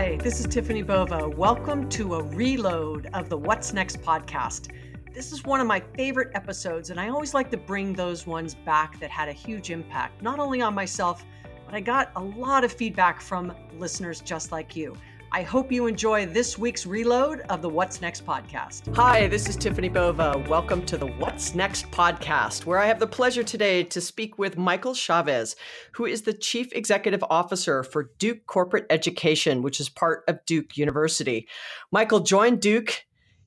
Hi, this is Tiffani Bova. Welcome to a reload of the What's Next podcast. This is one of my favorite episodes, and I always like to bring those ones back that had a huge impact, not only on myself, but I got a lot of feedback from listeners just like you. I hope you enjoy this week's reload of the What's Next podcast. Hi, this is Tiffani Bova. Welcome to the What's Next podcast, where I have the pleasure today to speak with Michael Chavez, who is the Chief Executive Officer for Duke Corporate Education, which is part of Duke University. Michael joined Duke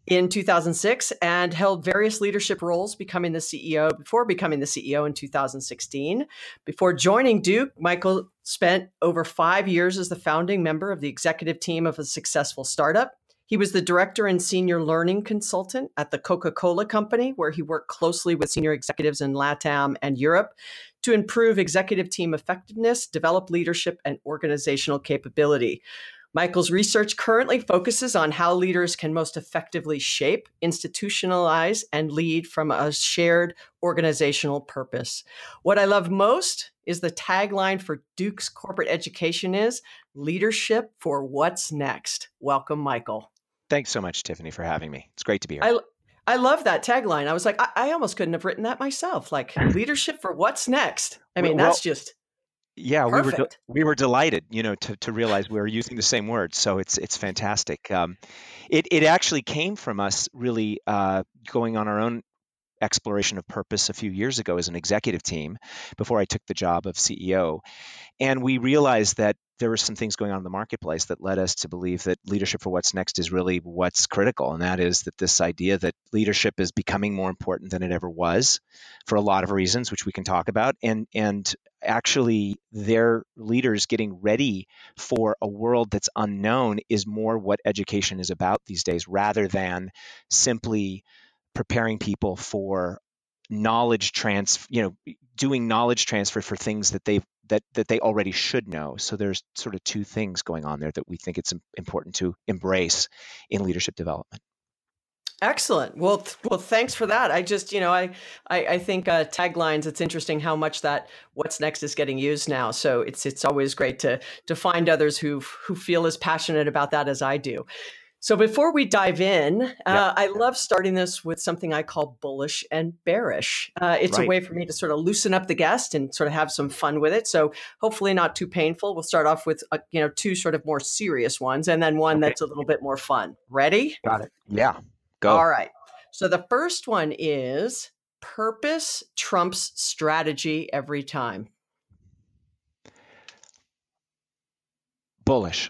in 2006 and held various leadership roles, becoming the CEO before becoming the CEO in 2016. Before joining Duke, Michael spent over five years as the founding member of the executive team of a successful startup. He was the director and senior learning consultant at the Coca Cola Company, where he worked closely with senior executives in LATAM and Europe to improve executive team effectiveness, develop leadership, and organizational capability. Michael's research currently focuses on how leaders can most effectively shape, institutionalize, and lead from a shared organizational purpose. What I love most is the tagline for Duke's corporate education is leadership for what's next. Welcome, Michael. Thanks so much, Tiffani, for having me. It's great to be here. I, I love that tagline. I was like, I, I almost couldn't have written that myself. Like leadership for what's next. I mean, well, that's just yeah, Perfect. we were de- we were delighted, you know, to, to realize we were using the same words. So it's it's fantastic. Um, it it actually came from us really uh, going on our own exploration of purpose a few years ago as an executive team before I took the job of CEO. And we realized that there were some things going on in the marketplace that led us to believe that leadership for what's next is really what's critical. And that is that this idea that leadership is becoming more important than it ever was for a lot of reasons, which we can talk about. And, and actually, their leaders getting ready for a world that's unknown is more what education is about these days rather than simply preparing people for knowledge transfer you know doing knowledge transfer for things that they that that they already should know so there's sort of two things going on there that we think it's important to embrace in leadership development Excellent. Well, th- well, thanks for that. I just, you know, I, I, I think uh, taglines. It's interesting how much that "What's next" is getting used now. So it's it's always great to to find others who who feel as passionate about that as I do. So before we dive in, uh, I love starting this with something I call bullish and bearish. Uh, it's right. a way for me to sort of loosen up the guest and sort of have some fun with it. So hopefully not too painful. We'll start off with uh, you know two sort of more serious ones, and then one okay. that's a little bit more fun. Ready? Got it. Yeah. Go. All right. So the first one is purpose trumps strategy every time. Bullish.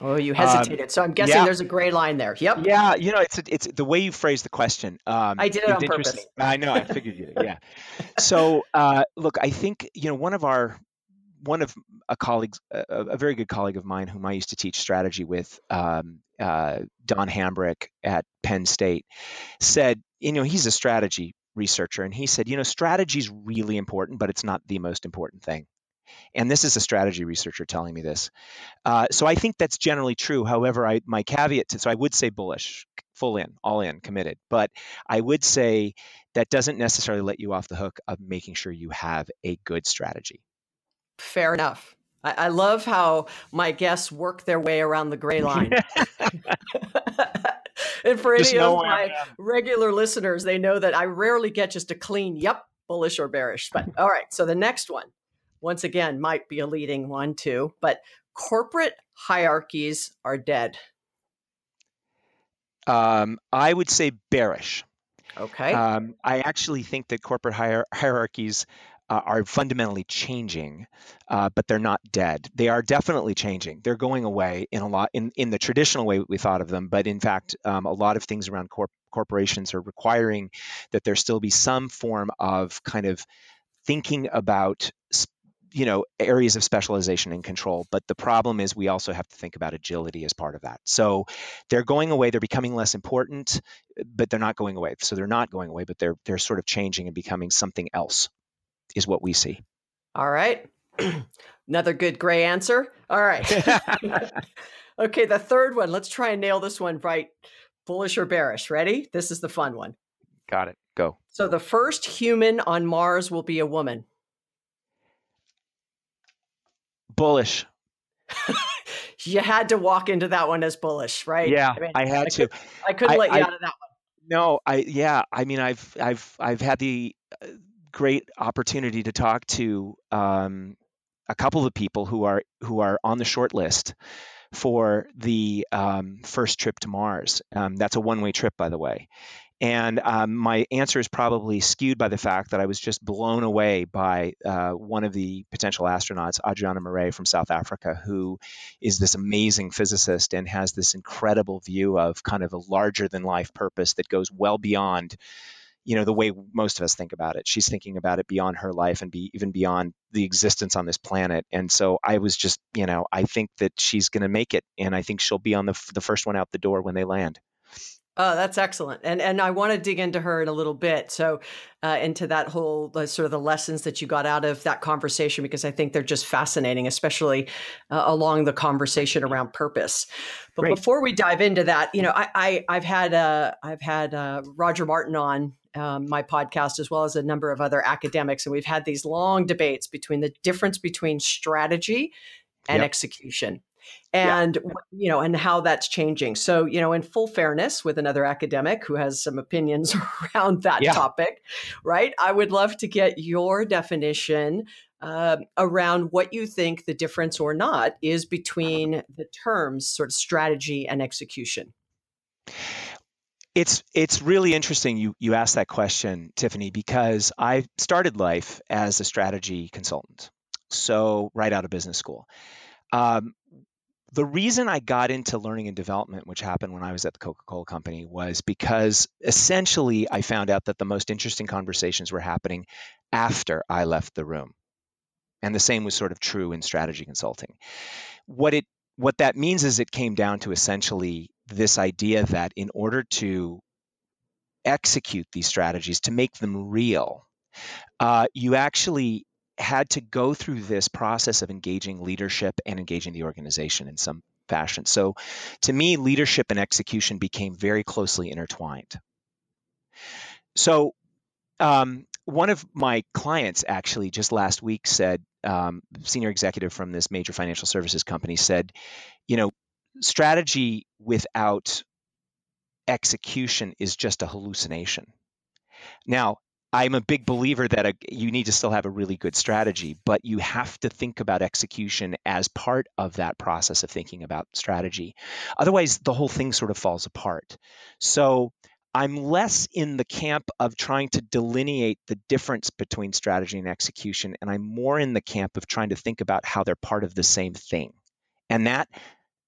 Oh, you hesitated. Um, so I'm guessing yeah. there's a gray line there. Yep. Yeah, you know, it's it's the way you phrase the question. Um, I did it on purpose. I know. I figured you did. Yeah. so, uh, look, I think you know one of our one of a colleague, a, a, very good colleague of mine, whom I used to teach strategy with, um, uh, Don Hambrick at Penn State, said, you know, he's a strategy researcher, and he said, you know, strategy is really important, but it's not the most important thing. And this is a strategy researcher telling me this. Uh, so I think that's generally true. However, I, my caveat to so I would say bullish, full in, all in, committed. But I would say that doesn't necessarily let you off the hook of making sure you have a good strategy. Fair enough. I, I love how my guests work their way around the gray line. and for any of my regular listeners, they know that I rarely get just a clean, yep, bullish or bearish. But all right, so the next one once again, might be a leading one too, but corporate hierarchies are dead. Um, I would say bearish. Okay. Um, I actually think that corporate hier- hierarchies uh, are fundamentally changing, uh, but they're not dead. They are definitely changing. They're going away in a lot in, in the traditional way we thought of them, but in fact, um, a lot of things around corp- corporations are requiring that there still be some form of kind of thinking about you know areas of specialization and control but the problem is we also have to think about agility as part of that. So they're going away they're becoming less important but they're not going away. So they're not going away but they're they're sort of changing and becoming something else is what we see. All right. Another good gray answer? All right. Okay the third one. Let's try and nail this one right. Bullish or bearish. Ready? This is the fun one. Got it. Go. So the first human on mars will be a woman you had to walk into that one as bullish, right? Yeah, I, mean, I had I to. Could, I couldn't I, let you out of that one. No, I yeah, I mean, I've I've I've had the uh, great opportunity to talk to um, a couple of the people who are who are on the short list for the um, first trip to Mars. Um, that's a one-way trip, by the way. And um, my answer is probably skewed by the fact that I was just blown away by uh, one of the potential astronauts, Adriana Marais from South Africa, who is this amazing physicist and has this incredible view of kind of a larger than life purpose that goes well beyond you know the way most of us think about it. She's thinking about it beyond her life and be even beyond the existence on this planet. And so i was just you know i think that she's going to make it and i think she'll be on the, the first one out the door when they land Oh, that's excellent, and and I want to dig into her in a little bit. So, uh, into that whole uh, sort of the lessons that you got out of that conversation, because I think they're just fascinating, especially uh, along the conversation around purpose. But Great. before we dive into that, you know, I, I have had uh, I've had uh, Roger Martin on um, my podcast as well as a number of other academics, and we've had these long debates between the difference between strategy and yep. execution and yeah. you know and how that's changing so you know in full fairness with another academic who has some opinions around that yeah. topic right i would love to get your definition uh, around what you think the difference or not is between the terms sort of strategy and execution it's it's really interesting you you asked that question tiffani because i started life as a strategy consultant so right out of business school um, the reason I got into learning and development, which happened when I was at the Coca Cola Company, was because essentially I found out that the most interesting conversations were happening after I left the room. And the same was sort of true in strategy consulting. What it what that means is it came down to essentially this idea that in order to execute these strategies, to make them real, uh, you actually had to go through this process of engaging leadership and engaging the organization in some fashion. So to me, leadership and execution became very closely intertwined. So um, one of my clients actually just last week said, um, senior executive from this major financial services company said, you know, strategy without execution is just a hallucination. Now, I'm a big believer that a, you need to still have a really good strategy, but you have to think about execution as part of that process of thinking about strategy. Otherwise, the whole thing sort of falls apart. So I'm less in the camp of trying to delineate the difference between strategy and execution, and I'm more in the camp of trying to think about how they're part of the same thing. And that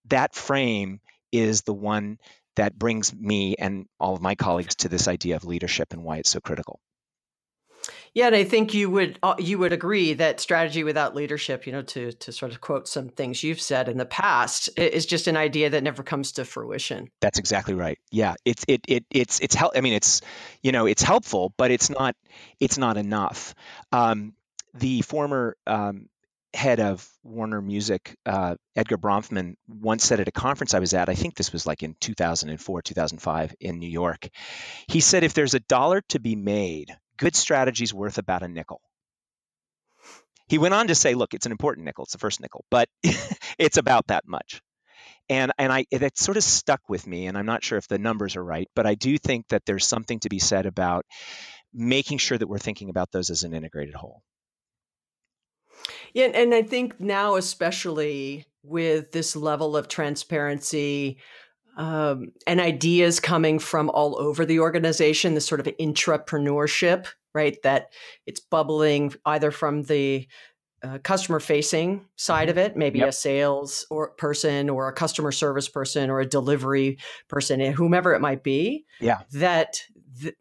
that frame is the one that brings me and all of my colleagues to this idea of leadership and why it's so critical. Yeah, and I think you would uh, you would agree that strategy without leadership, you know, to to sort of quote some things you've said in the past, is just an idea that never comes to fruition. That's exactly right. Yeah, it's it it it's it's help. I mean, it's you know, it's helpful, but it's not it's not enough. Um, the former um, head of Warner Music, uh, Edgar Bronfman, once said at a conference I was at, I think this was like in 2004, 2005 in New York. He said, if there's a dollar to be made good strategy is worth about a nickel. He went on to say, look, it's an important nickel. It's the first nickel, but it's about that much. And, and I, it sort of stuck with me, and I'm not sure if the numbers are right, but I do think that there's something to be said about making sure that we're thinking about those as an integrated whole. Yeah, and I think now, especially with this level of transparency, um, and ideas coming from all over the organization, this sort of intrapreneurship, right? That it's bubbling either from the uh, customer facing side of mm-hmm. it, maybe yep. a sales or person or a customer service person or a delivery person, eh, whomever it might be. Yeah. That th-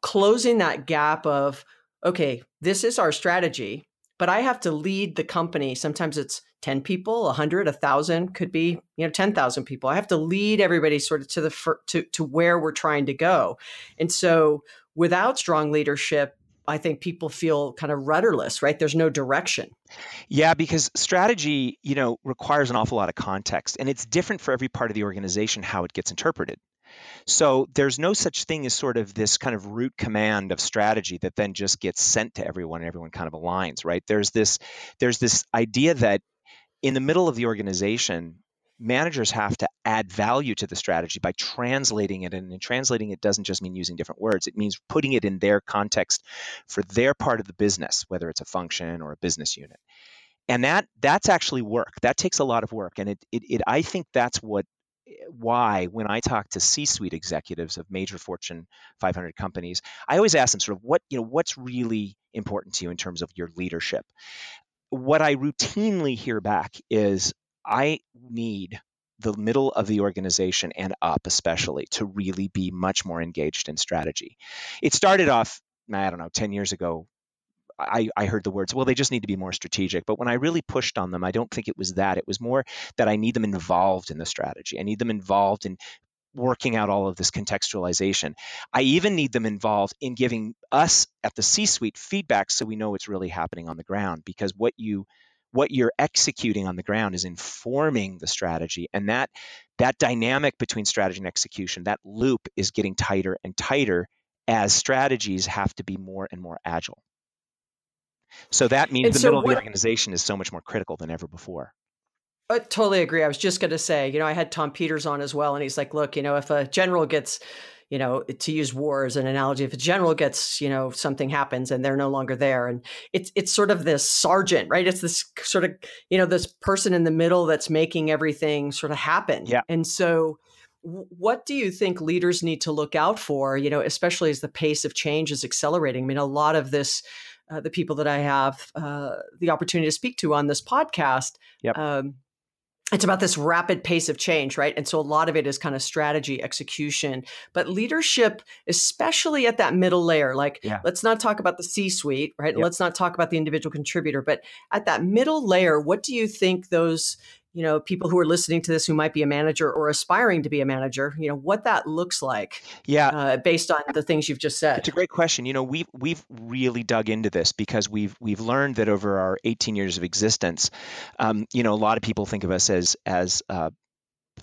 closing that gap of, okay, this is our strategy, but I have to lead the company. Sometimes it's 10 people, 100, 1,000, could be, you know, 10,000 people. I have to lead everybody sort of to the to to where we're trying to go. And so without strong leadership, I think people feel kind of rudderless, right? There's no direction. Yeah, because strategy, you know, requires an awful lot of context and it's different for every part of the organization how it gets interpreted. So there's no such thing as sort of this kind of root command of strategy that then just gets sent to everyone and everyone kind of aligns, right? There's this there's this idea that in the middle of the organization, managers have to add value to the strategy by translating it and, and translating it doesn't just mean using different words. It means putting it in their context for their part of the business whether it's a function or a business unit. And that that's actually work. That takes a lot of work. And it, it, it i think that's what Eh, why when i talk to c-suite executives of major fortune 500 companies i always ask them sort of what you know what's really important to you in terms of your leadership? What i routinely hear back is i need the middle of the organization and up especially to really be much more engaged in strategy. It started off i don't know 10 years ago I, I heard the words, well, they just need to be more strategic. But when I really pushed on them, I don't think it was that. It was more that I need them involved in the strategy. I need them involved in working out all of this contextualization. I even need them involved in giving us at the C-suite feedback so we know what's really happening on the ground because what you what you're executing on the ground is informing the strategy and that that dynamic between strategy and execution that loop is getting tighter and tighter as strategies have to be more and more agile so that means and the so middle what, of the organization is so much more critical than ever before. I totally agree. I was just going to say, you know, I had Tom Peters on as well, and he's like, look, you know, if a general gets, you know, to use war as an analogy, if a general gets, you know, something happens and they're no longer there, and it's it's sort of this sergeant, right? It's this sort of, you know, this person in the middle that's making everything sort of happen. Yeah. And so what do you think leaders need to look out for you know especially as the pace of change is accelerating i mean a lot of this uh, the people that I have uh, the opportunity to speak to on this podcast. Yep. Um, it's about this rapid pace of change, right? And so a lot of it is kind of strategy, execution, but leadership, especially at that middle layer, like yeah. let's not talk about the C suite, right? Yep. Let's not talk about the individual contributor, but at that middle layer, what do you think those you know people who are listening to this who might be a manager or aspiring to be a manager you know what that looks like yeah. uh, based on the things you've just said. It's a great question. You know we've we've really dug into this because we've we've learned that over our 18 years of existence um, you know a lot of people think of us as as uh,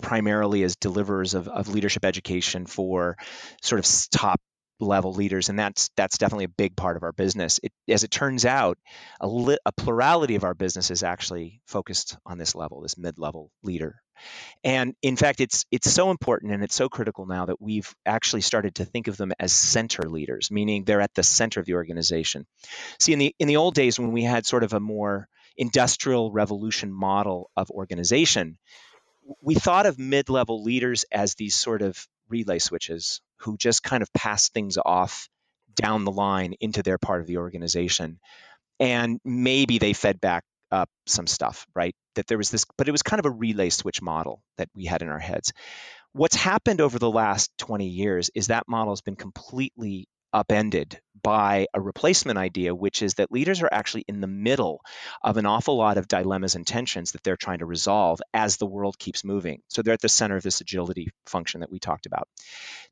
primarily as deliverers of, of leadership education for sort of top level leaders, and that's that's definitely a big part of our business. It, as it turns out, a, li- a plurality of our business is actually focused on this level, this mid-level leader. And in fact, it's it's so important and it's so critical now that we've actually started to think of them as center leaders, meaning they're at the center of the organization. See, in the in the old days when we had sort of a more industrial revolution model of organization, we thought of mid-level leaders as these sort of relay switches who just kind of pass things off down the line into their part of the organization. And maybe they fed back up some stuff, right? That there was this, but it was kind of a relay switch model that we had in our heads. What's happened over the last 20 years is that model has been completely upended by a replacement idea, which is that leaders are actually in the middle of an awful lot of dilemmas and tensions that they're trying to resolve as the world keeps moving. So they're at the center of this agility function that we talked about.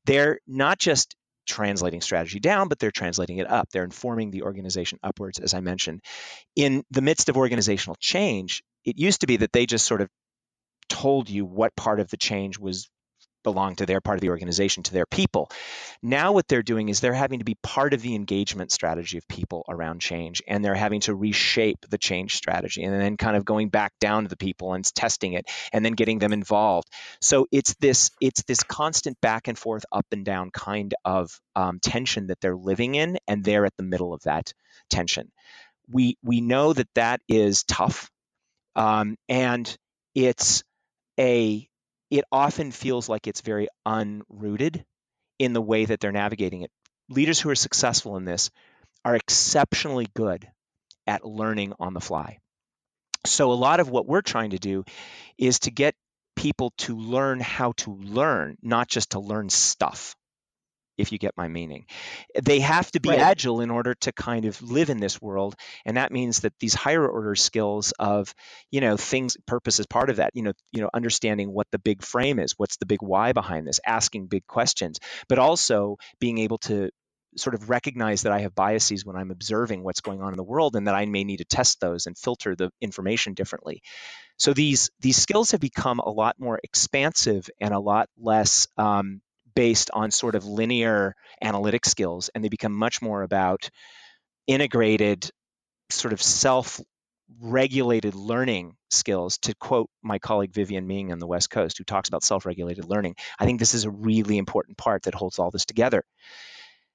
They're not just translating strategy down, but they're translating it up. They're informing the organization upwards, as I mentioned. In the midst of organizational change, it used to be that they just sort of told you what part of the change was belong to their part of the organization, to their people. Now, what they're doing is they're having to be part of the engagement strategy of people around change, and they're having to reshape the change strategy and then kind of going back down to the people and testing it and then getting them involved. So it's this it's this constant back and forth, up and down kind of um, tension that they're living in, and they're at the middle of that tension. We we know that that is tough, um, and it's a it often feels like it's very unrooted in the way that they're navigating it. Leaders who are successful in this are exceptionally good at learning on the fly. So, a lot of what we're trying to do is to get people to learn how to learn, not just to learn stuff if you get my meaning. They have to be right. agile in order to kind of live in this world, and that means that these higher order skills of, you know, things purpose is part of that. You know, you know, understanding what the big frame is, what's the big why behind this, asking big questions, but also being able to sort of recognize that I have biases when I'm observing what's going on in the world and that I may need to test those and filter the information differently. So these these skills have become a lot more expansive and a lot less um, based on sort of linear analytic skills and they become much more about integrated sort of self regulated learning skills, to quote my colleague Vivienne Ming on the West Coast, who talks about self regulated learning, I think this is a really important part that holds all this together.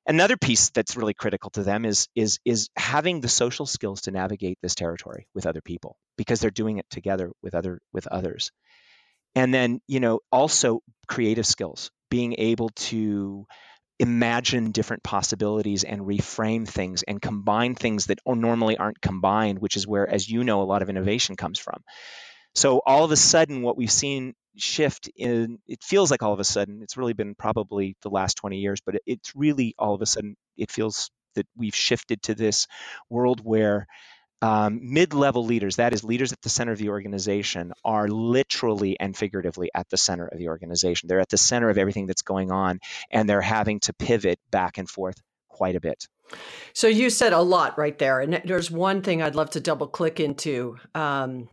Another piece that's really critical to them is, is, is having the social skills to navigate this territory with other people because they're doing it together with, other, with others. And then, you know, also creative skills, being able to imagine different possibilities and reframe things and combine things that normally aren't combined, which is where, as you know, a lot of innovation comes from. So all of a sudden, what we've seen shift in it feels like all of a sudden it's really been probably the last 20 years but it's really all of a sudden it feels that we've shifted to this world where um, mid-level leaders that is leaders at the center of the organization are literally and figuratively at the center of the organization they're at the center of everything that's going on and they're having to pivot back and forth quite a bit so you said a lot right there and there's one thing i'd love to double click into um,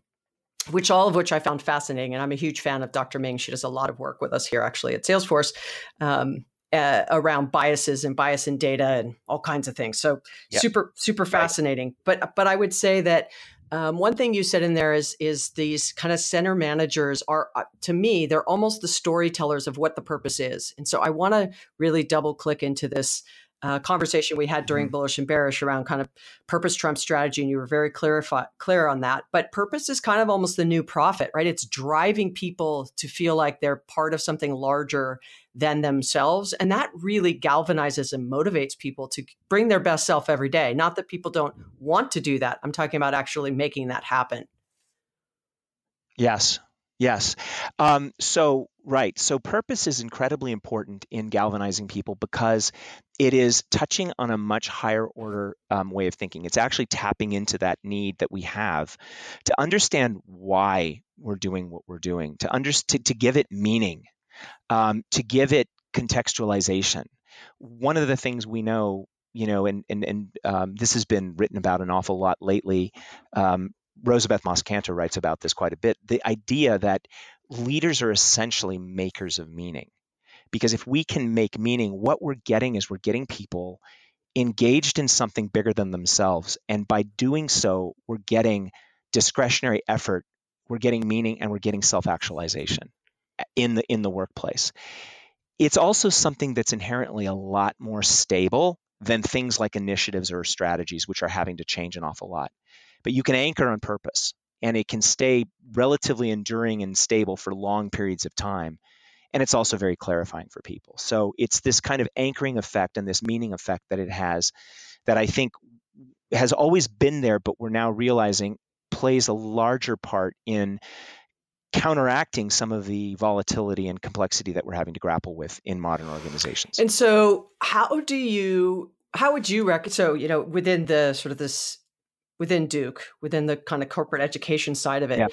which all of which I found fascinating. And I'm a huge fan of Dr. Ming. She does a lot of work with us here actually at Salesforce um, uh, around biases and bias in data and all kinds of things. So yep. super, super fascinating. Right. But but I would say that um, one thing you said in there is is these kind of center managers are uh, to me they're almost the storytellers of what the purpose is. And so I want to really double click into this uh, conversation we had during mm-hmm. bullish and bearish around kind of purpose trump strategy and you were very clear clear on that but purpose is kind of almost the new profit right it's driving people to feel like they're part of something larger than themselves and that really galvanizes and motivates people to bring their best self every day not that people don't want to do that i'm talking about actually making that happen yes Yes. Um, so, right. So, purpose is incredibly important in galvanizing people because it is touching on a much higher order um, way of thinking. It's actually tapping into that need that we have to understand why we're doing what we're doing, to, under, to, to give it meaning, um, to give it contextualization. One of the things we know you know, and and and um, this has been written about an awful lot lately. Um, Rosabeth Moss writes about this quite a bit. The idea that leaders are essentially makers of meaning. Because if we can make meaning, what we're getting is we're getting people engaged in something bigger than themselves. And by doing so, we're getting discretionary effort, we're getting meaning, and we're getting self actualization in the, in the workplace. It's also something that's inherently a lot more stable than things like initiatives or strategies, which are having to change an awful lot but you can anchor on purpose and it can stay relatively enduring and stable for long periods of time. And it's also very clarifying for people. So it's this kind of anchoring effect and this meaning effect that it has that I think has always been there, but we're now realizing plays a larger part in counteracting some of the volatility and complexity that we're having to grapple with in modern organizations. And so, how do you, how would you reckon? So, you know, within the sort of this within Duke, within the kind of corporate education side of it. Yeah.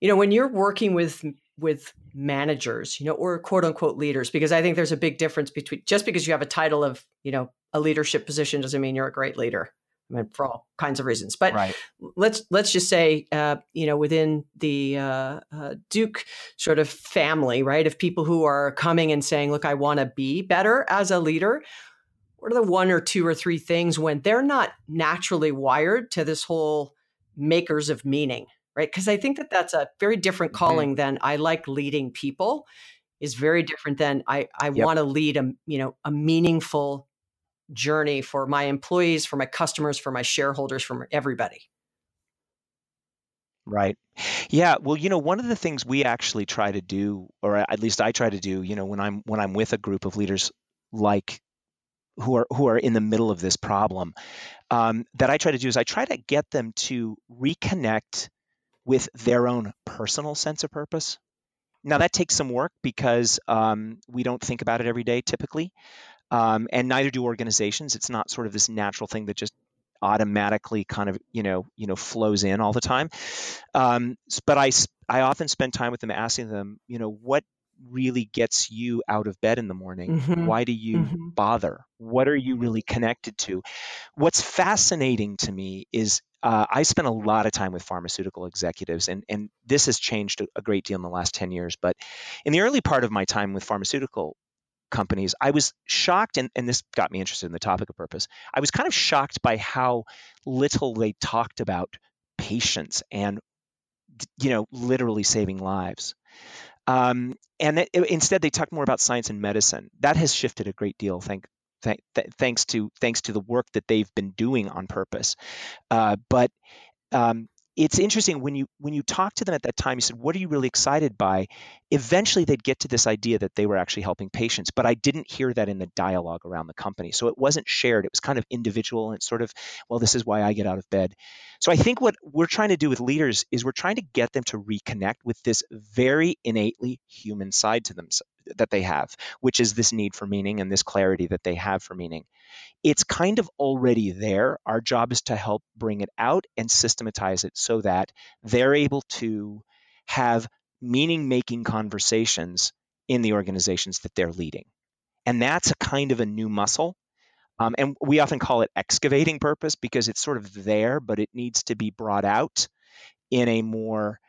You know, when you're working with with managers, you know, or quote unquote leaders, because I think there's a big difference between just because you have a title of, you know, a leadership position doesn't mean you're a great leader. I mean, for all kinds of reasons. But right. let's let's just say, uh, you know, within the uh, uh, Duke sort of family, right, of people who are coming and saying, "Look, I want to be better as a leader." what are the one or two or three things when they're not naturally wired to this whole makers of meaning right because i think that that's a very different mm-hmm. calling mm-hmm. than i like leading people is very different than i i yep. want to lead a you know a meaningful journey for my employees for my customers for my shareholders for everybody Right. Yeah. Well, you know, one of the things we actually try to do, or at least I try to do, you know, when I'm when I'm with a group of leaders like who are who are in the middle of this problem um, that I try to do is I try to get them to reconnect with their own personal sense of purpose. Now that takes some work because um, we don't think about it every day typically, um, and neither do organizations. It's not sort of this natural thing that just automatically kind of you know you know flows in all the time. Um, but I I often spend time with them asking them you know what really gets you out of bed in the morning? Mm-hmm. Why do you mm-hmm. bother? What are you really connected to? What's fascinating to me is uh, I spent a lot of time with pharmaceutical executives, and, and this has changed a, a great deal in the last 10 years. But in the early part of my time with pharmaceutical companies, I was shocked, and, and this got me interested in the topic of purpose. I was kind of shocked by how little they talked about patients and you know literally saving lives. Um, and it, instead they talked more about science and medicine. That has shifted a great deal thank, thank, thanks to thanks to the work that they've been doing on purpose. Uh, but um, it's interesting when you when you talk to them at that time you said what are you really excited by? Eventually they'd get to this idea that they were actually helping patients but i didn't hear that in the dialogue around the company. So it wasn't shared. It was kind of individual and sort of well this is why i get out of bed. So i think what we're trying to do with leaders is we're trying to get them to reconnect with this very innately human side to them that they have which is this need for meaning and this clarity that they have for meaning it's kind of already there. Our job is to help bring it out and systematize it so that they're able to have meaning making conversations in the organizations that they're leading. And that's a kind of a new muscle. Um, and we often call it excavating purpose because it's sort of there, but it needs to be brought out in a more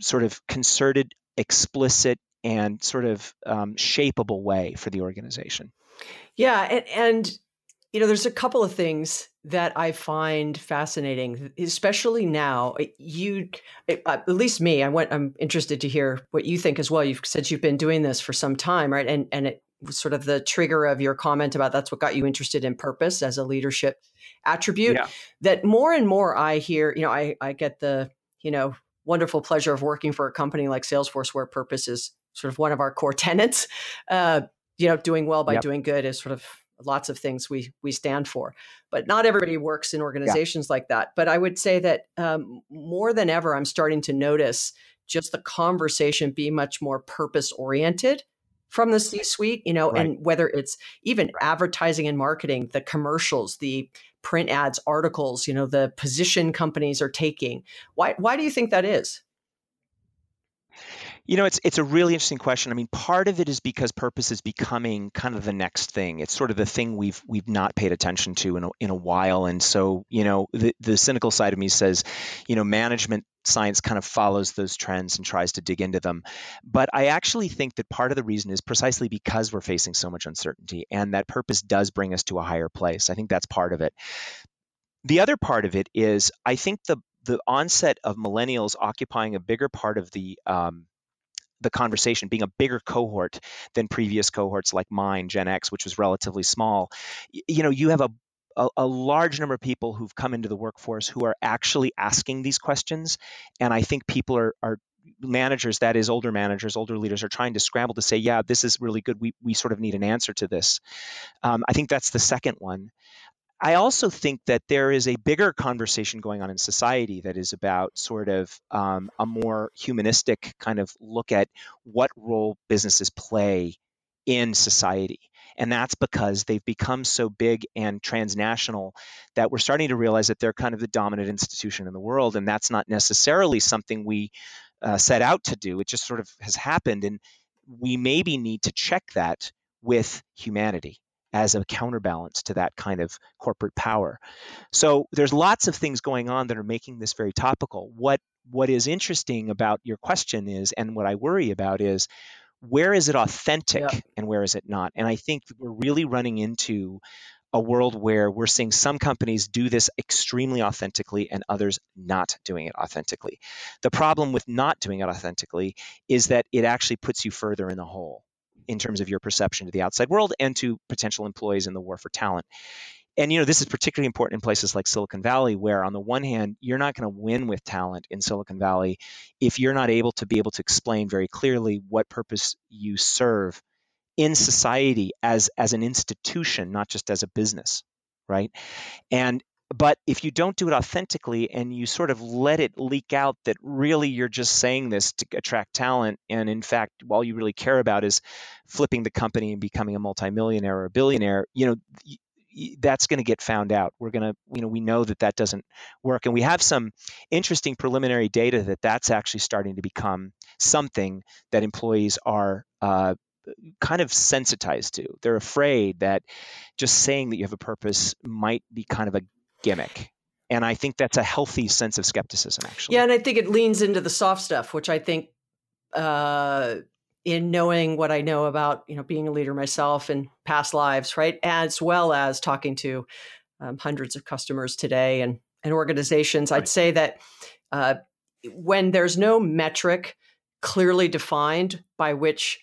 sort of concerted, explicit, and sort of um, shapeable way for the organization. Yeah, and, and you know, there's a couple of things that I find fascinating, especially now. You, at least me, I went. I'm interested to hear what you think as well. You've said you've been doing this for some time, right? And and it was sort of the trigger of your comment about that's what got you interested in purpose as a leadership attribute. Yeah. That more and more I hear. You know, I I get the you know wonderful pleasure of working for a company like Salesforce, where purpose is sort of one of our core tenets. Uh, you know, doing well by yep. doing good is sort of lots of things we we stand for but not everybody works in organizations yeah. like that but i would say that um, more than ever i'm starting to notice just the conversation be much more purpose oriented from the c suite you know right. and whether it's even advertising and marketing the commercials the print ads articles you know the position companies are taking why why do you think that is you know, it's it's a really interesting question. I mean, part of it is because purpose is becoming kind of the next thing. It's sort of the thing we've we've not paid attention to in a, in a while, and so you know, the the cynical side of me says, you know, management science kind of follows those trends and tries to dig into them. But I actually think that part of the reason is precisely because we're facing so much uncertainty, and that purpose does bring us to a higher place. I think that's part of it. The other part of it is I think the the onset of millennials occupying a bigger part of the um, the conversation being a bigger cohort than previous cohorts like mine gen x which was relatively small you know you have a, a, a large number of people who've come into the workforce who are actually asking these questions and i think people are, are managers that is older managers older leaders are trying to scramble to say yeah this is really good. We, we sort of need an answer to this. Um, i think that's the second one I also think that there is a bigger conversation going on in society that is about sort of um, a more humanistic kind of look at what role businesses play in society. And that's because they've become so big and transnational that we're starting to realize that they're kind of the dominant institution in the world. And that's not necessarily something we uh, set out to do. It just sort of has happened. And we maybe need to check that with humanity as a counterbalance to that kind of corporate power. So there's lots of things going on that are making this very topical. What what is interesting about your question is and what I worry about is where is it authentic yeah. and where is it not? And I think we're really running into a world where we're seeing some companies do this extremely authentically and others not doing it authentically. The problem with not doing it authentically is that it actually puts you further in the hole in terms of your perception to the outside world and to potential employees in the war for talent. And you know, this is particularly important in places like Silicon Valley, where on the one hand, you're not going to win with talent in Silicon Valley if you're not able to be able to explain very clearly what purpose you serve in society as as an institution, not just as a business, right? And but if you don't do it authentically and you sort of let it leak out that really you're just saying this to attract talent and in fact all you really care about is flipping the company and becoming a multimillionaire or a billionaire you know that's going to get found out we're going to you know we know that that doesn't work and we have some interesting preliminary data that that's actually starting to become something that employees are uh, kind of sensitized to. They're afraid that just saying that you have a purpose might be kind of a gimmick. And I think that's a healthy sense of skepticism, actually. Yeah, and I think it leans into the soft stuff, which I think, uh, in knowing what I know about, you know, being a leader myself in past lives, right, as well as talking to um, hundreds of customers today and and organizations, right. I'd say that uh, when there's no metric clearly defined by which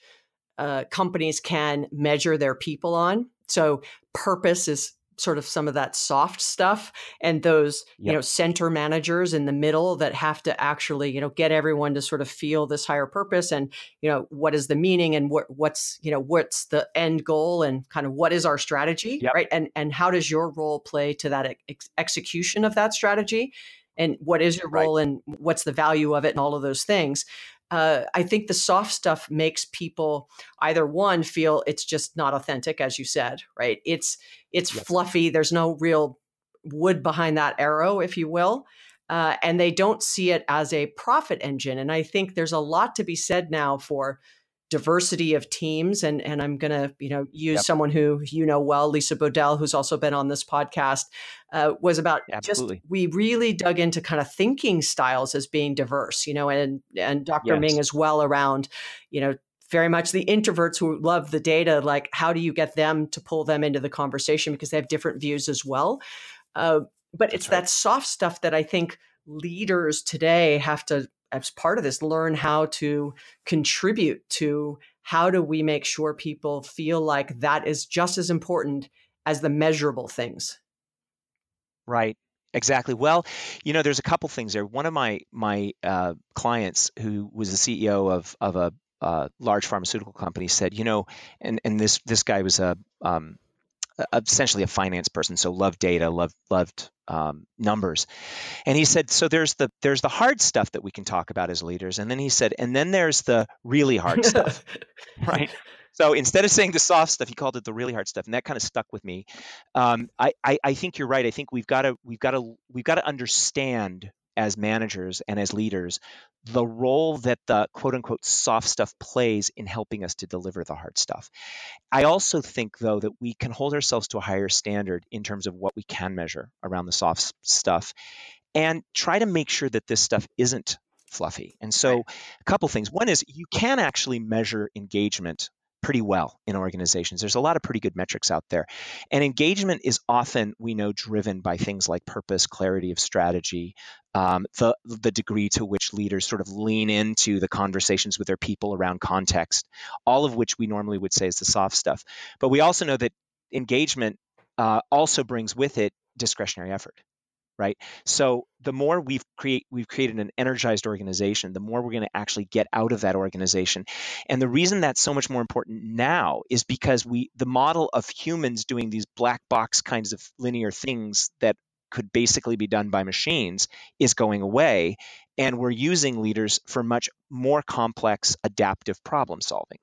uh, companies can measure their people on, so purpose is sort of some of that soft stuff and those yep. you know center managers in the middle that have to actually you know get everyone to sort of feel this higher purpose and you know what is the meaning and what what's you know what's the end goal and kind of what is our strategy yep. right and and how does your role play to that ex- execution of that strategy and what is your role right. and what's the value of it and all of those things uh, I think the soft stuff makes people either one feel it's just not authentic, as you said, right? It's it's yes. fluffy. There's no real wood behind that arrow, if you will. Uh, and they don't see it as a profit engine. And I think there's a lot to be said now for diversity of teams and and I'm going to you know use yep. someone who you know well Lisa Bodell who's also been on this podcast uh, was about Absolutely. just we really dug into kind of thinking styles as being diverse you know and and Dr. Yes. Ming as well around you know very much the introverts who love the data like how do you get them to pull them into the conversation because they have different views as well uh, but it's right. that soft stuff that I think leaders today have to as part of this learn how to contribute to how do we make sure people feel like that is just as important as the measurable things. Right. Exactly. Well you know there's a couple things there. One of my my uh, clients who was the ceo of of a uh, large pharmaceutical company said you know and and this this guy was a um, essentially a finance person, so loved data, loved loved um, numbers. And he said, so there's the there's the hard stuff that we can talk about as leaders, and then he said, and then there's the really hard stuff, right? So instead of saying the soft stuff, he called it the really hard stuff, and that kind of stuck with me. Um, I, I, I think you're right. I think we've got to we've got to we've got to understand as managers and as leaders the role that the quote unquote soft stuff plays in helping us to deliver the hard stuff. I also think, though, that we can hold ourselves to a higher standard in terms of what we can measure around the soft stuff and try to make sure that this stuff isn't fluffy. And so, right. a couple things. One is you can actually measure engagement pretty well in organizations. There's a lot of pretty good metrics out there. And engagement is often, we know, driven by things like purpose, clarity of strategy, um, the, the degree to which leaders sort of lean into the conversations with their people around context, all of which we normally would say is the soft stuff. But we also know that engagement uh, also brings with it discretionary effort right? So the more we've create we've created an energized organization the more we're going to actually get out of that organization. And the reason that's so much more important now is because we the model of humans doing these black box kinds of linear things that could basically be done by machines is going away and we're using leaders for much more complex adaptive problem solving.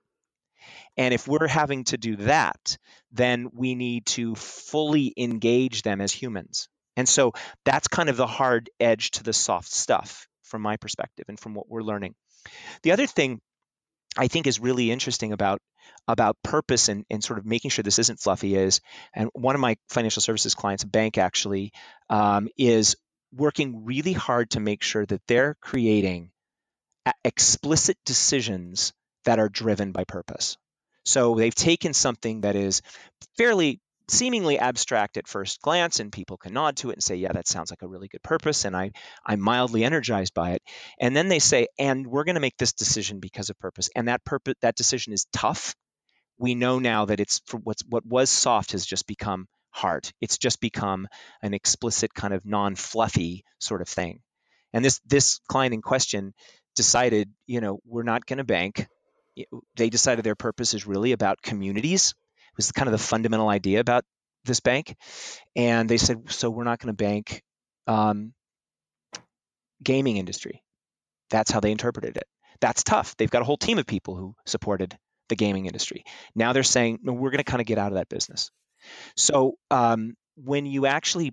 And if we're having to do that, then we need to fully engage them as humans. And so that's kind of the hard edge to the soft stuff from my perspective and from what we're learning. The other thing I think is really interesting about about purpose and, and sort of making sure this isn't fluffy is, and one of my financial services clients, a bank actually, um, is working really hard to make sure that they're creating explicit decisions that are driven by purpose. So they've taken something that is fairly seemingly abstract at first glance and people can nod to it and say yeah that sounds like a really good purpose and i i'm mildly energized by it. And then they say and we're going to make this decision because of purpose. And that purpose that decision is tough. We know now that it's what's what was soft has just become hard. It's just become an explicit kind of non-fluffy sort of thing. And this this client in question decided you know we're not going to bank they decided their purpose is really about communities was kind of the fundamental idea about this bank. And they said, so we're not going to bank um, gaming industry. That's how they interpreted it. That's tough. They've got a whole team of people who supported the gaming industry. Now they're saying, no, we're going to kind of get out of that business. So um, when you actually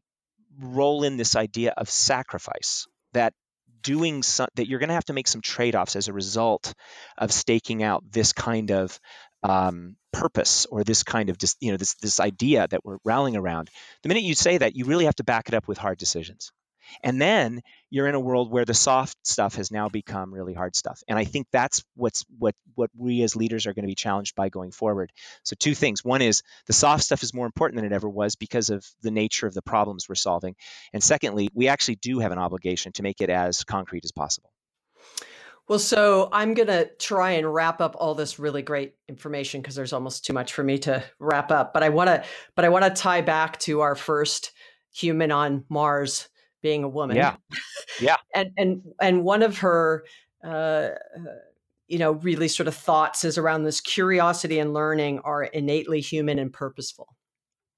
roll in this idea of sacrifice, that doing some, that you're going to have to make some trade-offs as a result of staking out this kind of um, purpose or this kind of just you know this this idea that we're rallying around the minute you say that you really have to back it up with hard decisions And then you're in a world where the soft stuff has now become really hard stuff. And I think that's what's what what we as leaders are going to be challenged by going forward. So two things. One is the soft stuff is more important than it ever was because of the nature of the problems we're solving. And secondly, we actually do have an obligation to make it as concrete as possible. Well, so I'm going to try and wrap up all this really great information because there's almost too much for me to wrap up. But I want to, but I want to tie back to our first human on Mars being a woman. Yeah, yeah. and and and one of her, uh, you know, really sort of thoughts is around this curiosity and learning are innately human and purposeful.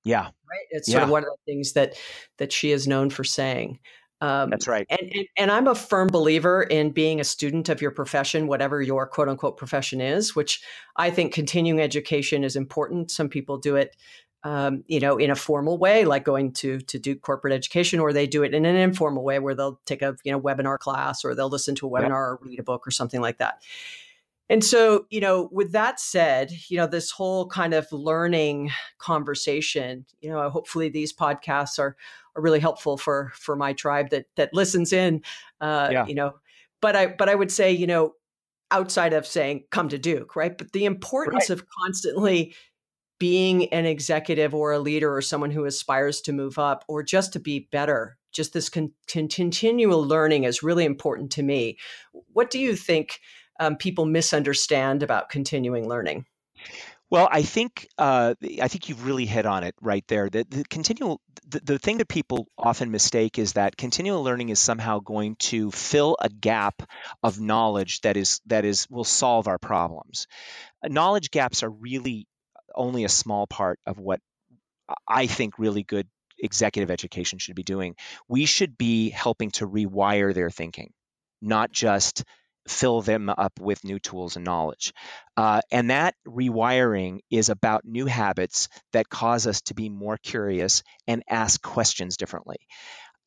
Yeah, right. It's sort of one of the things that that she is known for saying. Um, That's right. And, and, and I'm a firm believer in being a student of your profession, whatever your quote unquote profession is, which I think continuing education is important. Some people do it, um, you know, in a formal way, like going to to Duke Corporate Education, or they do it in an informal way where they'll take a you know webinar class or they'll listen to a webinar yeah. or read a book or something like that. And so, you know, with that said, you know, this whole kind of learning conversation, you know, hopefully these podcasts are are really helpful for for my tribe that that listens in. Uh, yeah. You know, but I but I would say, you know, outside of saying come to Duke, right? But the importance right. of constantly being an executive or a leader or someone who aspires to move up or just to be better just this con- continual learning is really important to me what do you think um, people misunderstand about continuing learning? Well, I think uh, I think you've really hit on it right there. The, the continual the, the thing that people often mistake is that continual learning is somehow going to fill a gap of knowledge that is that is will solve our problems. Knowledge gaps are really only a small part of what I think really good executive education should be doing. We should be helping to rewire their thinking, not just fill them up with new tools and knowledge. Uh, and that rewiring is about new habits that cause us to be more curious and ask questions differently.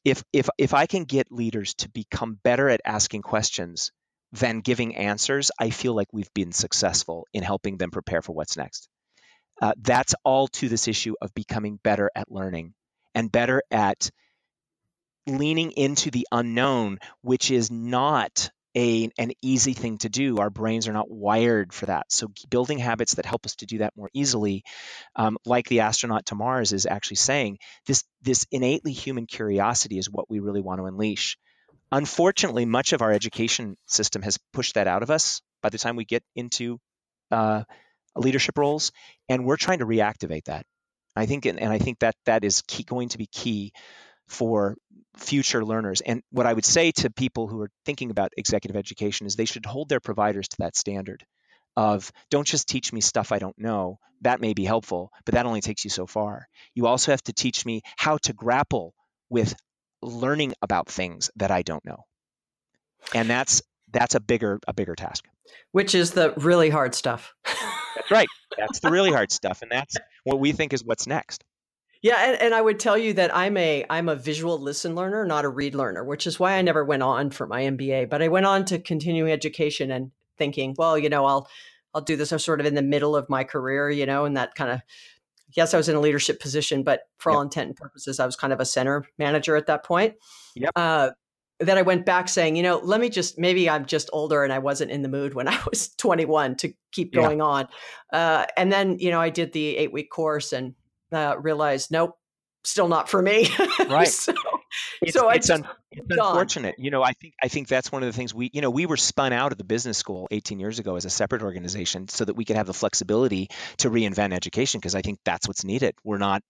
If, if, if I can get leaders to become better at asking questions than giving answers, I feel like we've been successful in helping them prepare for what's next. Uh, that's all to this issue of becoming better at learning and better at leaning into the unknown, which is not a, an easy thing to do. Our brains are not wired for that. So, building habits that help us to do that more easily, um, like the astronaut to Mars is actually saying, this, this innately human curiosity is what we really want to unleash. Unfortunately, much of our education system has pushed that out of us by the time we get into uh, leadership roles, and we're trying to reactivate that. I think, and, I think that that is key, going to be key for future learners. And what I would say to people who are thinking about executive education is they should hold their providers to that standard of don't just teach me stuff I don't know. That may be helpful, but that only takes you so far. You also have to teach me how to grapple with learning about things that I don't know. And that's that's a bigger a bigger task. Which is the really hard stuff. that's right. That's the really hard stuff and that's what we think is what's next. Yeah, and, and I would tell you that I'm a I'm a visual listen learner, not a read learner, which is why I never went on for my MBA. But I went on to continuing education and thinking, well, you know, I'll I'll do this. I'm sort of in the middle of my career, you know, and that kind of yes, I was in a leadership position, but for yep. all intent and purposes, I was kind of a center manager at that point. Yep. Uh, then I went back saying, you know, let me just maybe I'm just older and I wasn't in the mood when I was 21 to keep going yeah. on. Uh, and then you know I did the eight week course and uh, realized, nope, still not for me. Right. so, it's, so it's, un- it's unfortunate. You know, I think I think that's one of the things we, you know, we were spun out of the business school 18 years ago as a separate organization so that we could have the flexibility to reinvent education because I think that's what's needed. We're not,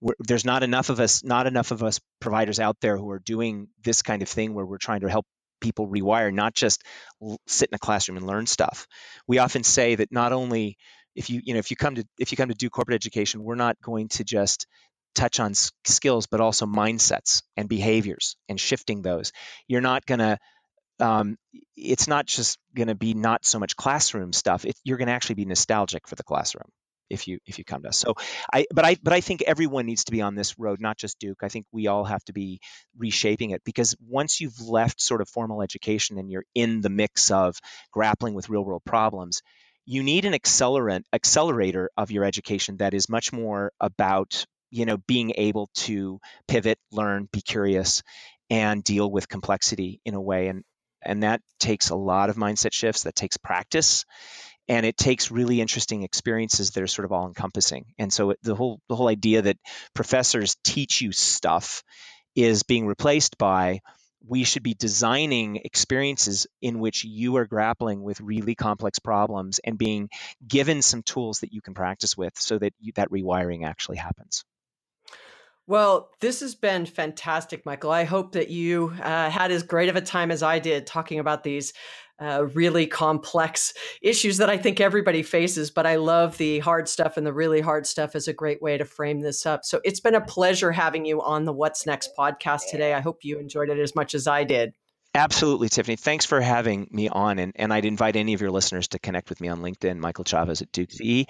we're, there's not enough of us, not enough of us providers out there who are doing this kind of thing where we're trying to help people rewire, not just sit in a classroom and learn stuff. We often say that not only if you you know if you come to if you come to Duke Corporate Education we're not going to just touch on skills but also mindsets and behaviors and shifting those. You're not going to um, it's not just going to be not so much classroom stuff it, you're going to actually be nostalgic for the classroom if you if you come to us. So i but i but i think everyone needs to be on this road not just duke. I think we all have to be reshaping it because once you've left sort of formal education and you're in the mix of grappling with real world problems you need an accelerant accelerator of your education that is much more about you know being able to pivot learn be curious and deal with complexity in a way. And and that takes a lot of mindset shifts. That takes practice, and it takes really interesting experiences that are sort of all encompassing. And so the whole the whole idea that professors teach you stuff is being replaced by we should be designing experiences in which you are grappling with really complex problems and being given some tools that you can practice with so that you, that rewiring actually happens. Well, this has been fantastic, Michael. I hope that you uh, had as great of a time as I did talking about these uh, really complex issues that I think everybody faces. But I love the hard stuff, and the really hard stuff is a great way to frame this up. So it's been a pleasure having you on the What's Next podcast today. I hope you enjoyed it as much as I did. Absolutely, Tiffani. Thanks for having me on. And, and I'd invite any of your listeners to connect with me on LinkedIn, Michael Chavez at Dukes E.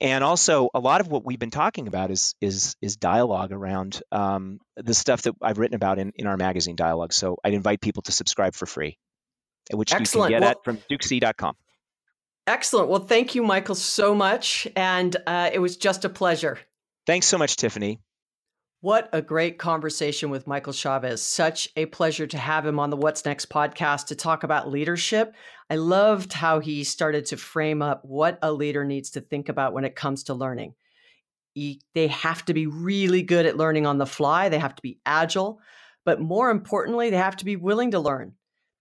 And also, a lot of what we've been talking about is is is dialogue around um, the stuff that I've written about in, in our magazine dialogue. So I'd invite people to subscribe for free, which Excellent. you can get well, at from dukece.com. Excellent. Well, thank you, Michael, so much. And uh, it was just a pleasure. Thanks so much, Tiffani. What a great conversation with Michael Chavez. Such a pleasure to have him on the What's Next podcast to talk about leadership. I loved how he started to frame up what a leader needs to think about when it comes to learning. He, they have to be really good at learning on the fly, they have to be agile, but more importantly, they have to be willing to learn.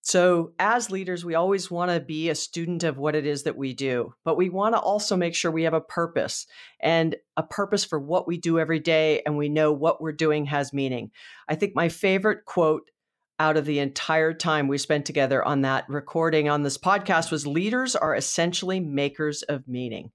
So, as leaders, we always want to be a student of what it is that we do, but we want to also make sure we have a purpose and a purpose for what we do every day, and we know what we're doing has meaning. I think my favorite quote out of the entire time we spent together on that recording on this podcast was leaders are essentially makers of meaning.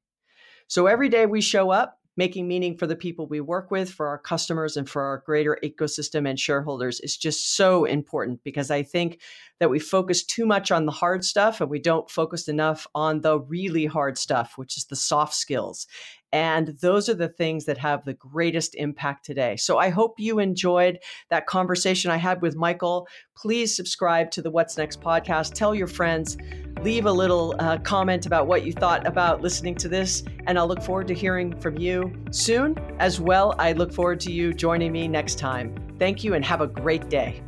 So, every day we show up, making meaning for the people we work with, for our customers, and for our greater ecosystem and shareholders is just so important because I think that we focus too much on the hard stuff and we don't focus enough on the really hard stuff, which is the soft skills. And those are the things that have the greatest impact today. So I hope you enjoyed that conversation I had with Michael. Please subscribe to the What's Next podcast. Tell your friends. Leave a little uh, comment about what you thought about listening to this. And I'll look forward to hearing from you soon. As well, I look forward to you joining me next time. Thank you and have a great day.